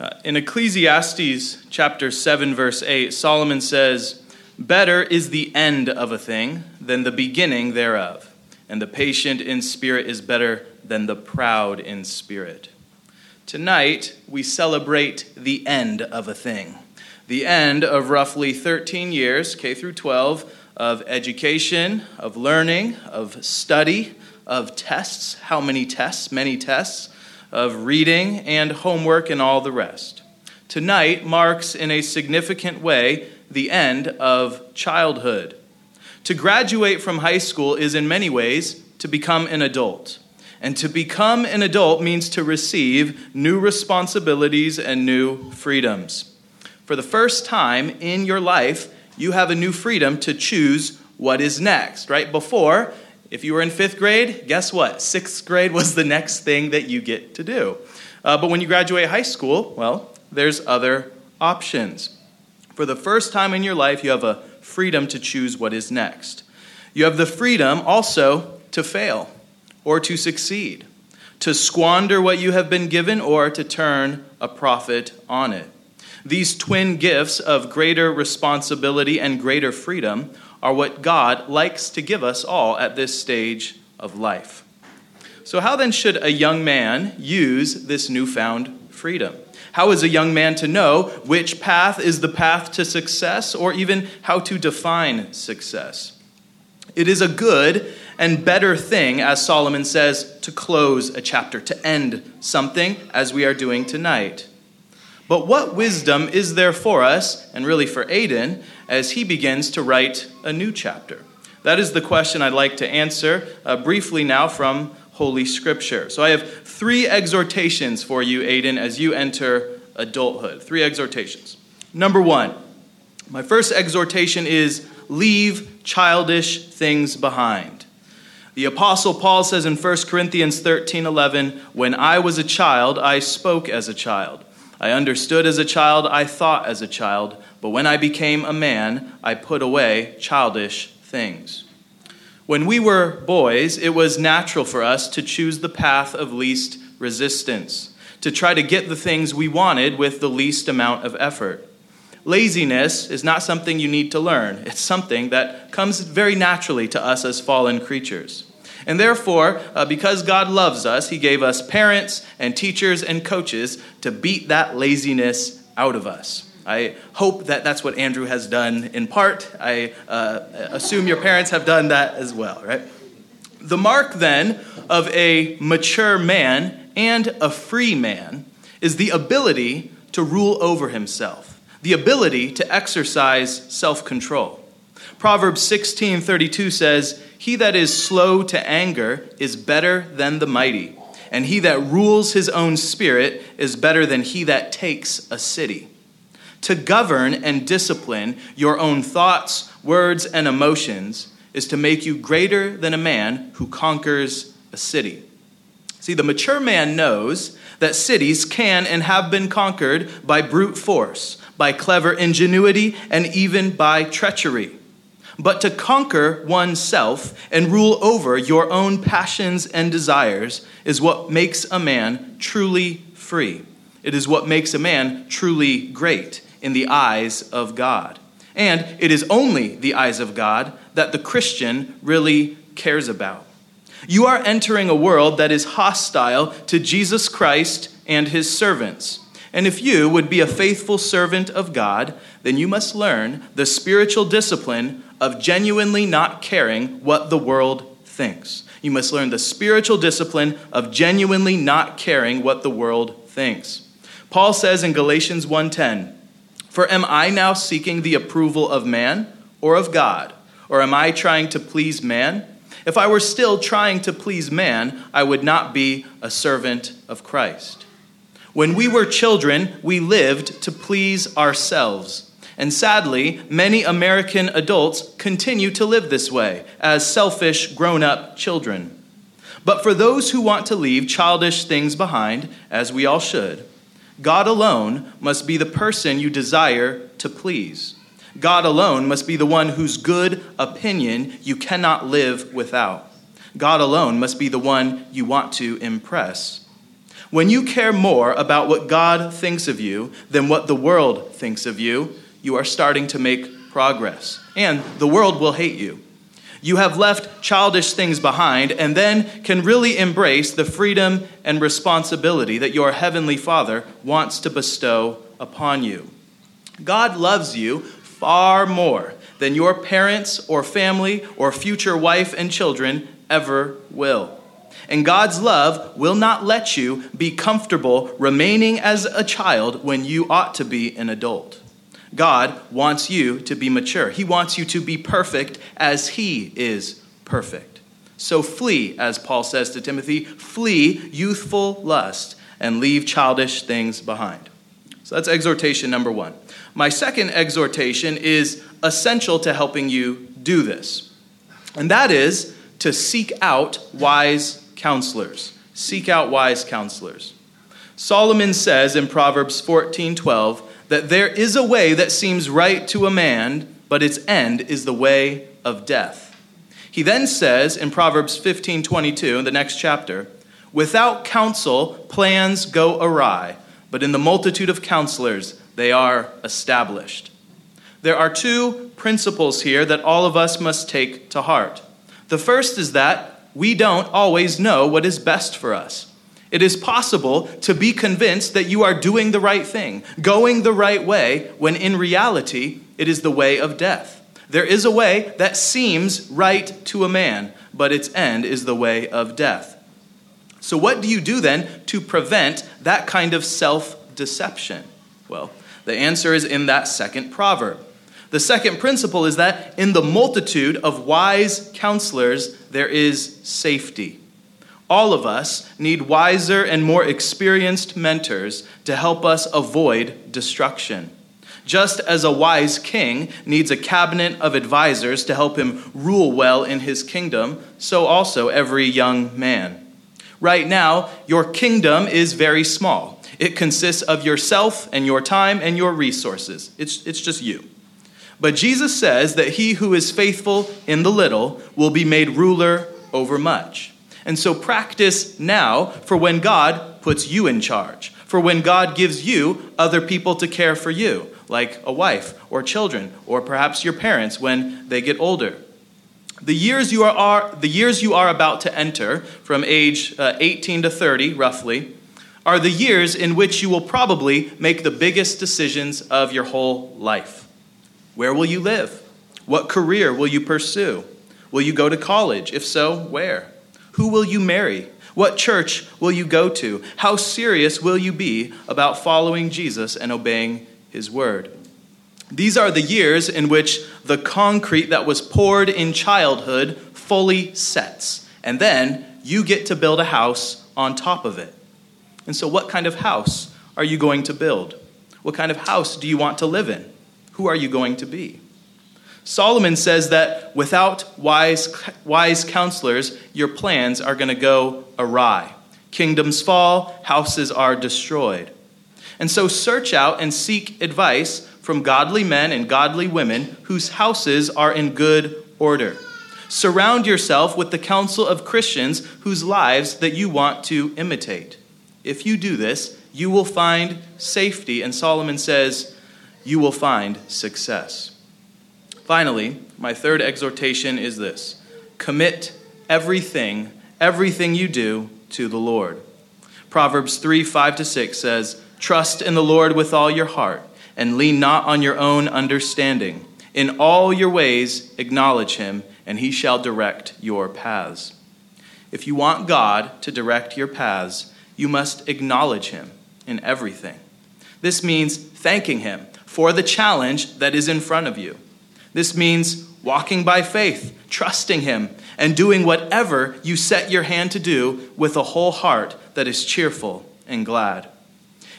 Uh, in Ecclesiastes chapter 7, verse 8, Solomon says, Better is the end of a thing than the beginning thereof, and the patient in spirit is better than the proud in spirit. Tonight, we celebrate the end of a thing, the end of roughly 13 years, K through 12, of education, of learning, of study, of tests. How many tests? Many tests. Of reading and homework and all the rest. Tonight marks in a significant way the end of childhood. To graduate from high school is in many ways to become an adult. And to become an adult means to receive new responsibilities and new freedoms. For the first time in your life, you have a new freedom to choose what is next, right? Before, if you were in fifth grade, guess what? Sixth grade was the next thing that you get to do. Uh, but when you graduate high school, well, there's other options. For the first time in your life, you have a freedom to choose what is next. You have the freedom also to fail or to succeed, to squander what you have been given or to turn a profit on it. These twin gifts of greater responsibility and greater freedom are what God likes to give us all at this stage of life. So, how then should a young man use this newfound freedom? How is a young man to know which path is the path to success or even how to define success? It is a good and better thing, as Solomon says, to close a chapter, to end something, as we are doing tonight. But what wisdom is there for us, and really for Aiden, as he begins to write a new chapter? That is the question I'd like to answer uh, briefly now from Holy Scripture. So I have three exhortations for you, Aiden, as you enter adulthood. Three exhortations. Number one, my first exhortation is leave childish things behind. The apostle Paul says in 1 Corinthians 13:11, "When I was a child, I spoke as a child. I understood as a child, I thought as a child, but when I became a man, I put away childish things. When we were boys, it was natural for us to choose the path of least resistance, to try to get the things we wanted with the least amount of effort. Laziness is not something you need to learn, it's something that comes very naturally to us as fallen creatures. And therefore, uh, because God loves us, He gave us parents and teachers and coaches to beat that laziness out of us. I hope that that's what Andrew has done in part. I uh, assume your parents have done that as well, right? The mark then of a mature man and a free man is the ability to rule over himself, the ability to exercise self control. Proverbs 16:32 says, "He that is slow to anger is better than the mighty, and he that rules his own spirit is better than he that takes a city." To govern and discipline your own thoughts, words, and emotions is to make you greater than a man who conquers a city. See, the mature man knows that cities can and have been conquered by brute force, by clever ingenuity, and even by treachery but to conquer oneself and rule over your own passions and desires is what makes a man truly free. It is what makes a man truly great in the eyes of God. And it is only the eyes of God that the Christian really cares about. You are entering a world that is hostile to Jesus Christ and his servants. And if you would be a faithful servant of God, then you must learn the spiritual discipline of genuinely not caring what the world thinks. You must learn the spiritual discipline of genuinely not caring what the world thinks. Paul says in Galatians 1:10, "For am I now seeking the approval of man or of God? Or am I trying to please man? If I were still trying to please man, I would not be a servant of Christ." When we were children, we lived to please ourselves. And sadly, many American adults continue to live this way as selfish, grown up children. But for those who want to leave childish things behind, as we all should, God alone must be the person you desire to please. God alone must be the one whose good opinion you cannot live without. God alone must be the one you want to impress. When you care more about what God thinks of you than what the world thinks of you, you are starting to make progress. And the world will hate you. You have left childish things behind and then can really embrace the freedom and responsibility that your heavenly Father wants to bestow upon you. God loves you far more than your parents or family or future wife and children ever will. And God's love will not let you be comfortable remaining as a child when you ought to be an adult. God wants you to be mature. He wants you to be perfect as He is perfect. So flee, as Paul says to Timothy, flee youthful lust and leave childish things behind. So that's exhortation number one. My second exhortation is essential to helping you do this, and that is to seek out wise counselors. Seek out wise counselors. Solomon says in Proverbs 14:12 that there is a way that seems right to a man, but its end is the way of death. He then says in Proverbs 15:22 in the next chapter, without counsel plans go awry, but in the multitude of counselors they are established. There are two principles here that all of us must take to heart. The first is that we don't always know what is best for us. It is possible to be convinced that you are doing the right thing, going the right way, when in reality, it is the way of death. There is a way that seems right to a man, but its end is the way of death. So, what do you do then to prevent that kind of self deception? Well, the answer is in that second proverb. The second principle is that in the multitude of wise counselors, there is safety. All of us need wiser and more experienced mentors to help us avoid destruction. Just as a wise king needs a cabinet of advisors to help him rule well in his kingdom, so also every young man. Right now, your kingdom is very small. It consists of yourself and your time and your resources. It's, it's just you. But Jesus says that he who is faithful in the little will be made ruler over much. And so practice now for when God puts you in charge, for when God gives you other people to care for you, like a wife or children, or perhaps your parents when they get older. The years you are, are the years you are about to enter, from age uh, 18 to 30, roughly, are the years in which you will probably make the biggest decisions of your whole life. Where will you live? What career will you pursue? Will you go to college? If so, where? Who will you marry? What church will you go to? How serious will you be about following Jesus and obeying his word? These are the years in which the concrete that was poured in childhood fully sets. And then you get to build a house on top of it. And so, what kind of house are you going to build? What kind of house do you want to live in? Who are you going to be? Solomon says that without wise, wise counselors, your plans are going to go awry. Kingdoms fall, houses are destroyed. And so search out and seek advice from godly men and godly women whose houses are in good order. Surround yourself with the counsel of Christians whose lives that you want to imitate. If you do this, you will find safety. And Solomon says, you will find success. Finally, my third exhortation is this commit everything, everything you do to the Lord. Proverbs 3 5 to 6 says, Trust in the Lord with all your heart, and lean not on your own understanding. In all your ways, acknowledge him, and he shall direct your paths. If you want God to direct your paths, you must acknowledge him in everything. This means thanking him for the challenge that is in front of you. This means walking by faith, trusting Him, and doing whatever you set your hand to do with a whole heart that is cheerful and glad.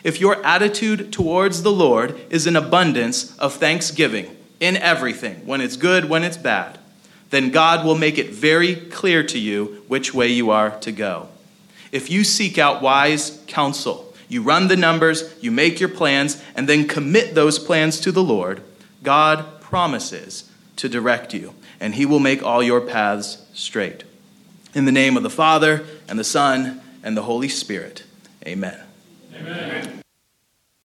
If your attitude towards the Lord is an abundance of thanksgiving in everything, when it's good, when it's bad, then God will make it very clear to you which way you are to go. If you seek out wise counsel, you run the numbers, you make your plans, and then commit those plans to the Lord, God promises to direct you, and He will make all your paths straight. In the name of the Father, and the Son, and the Holy Spirit. Amen. Amen.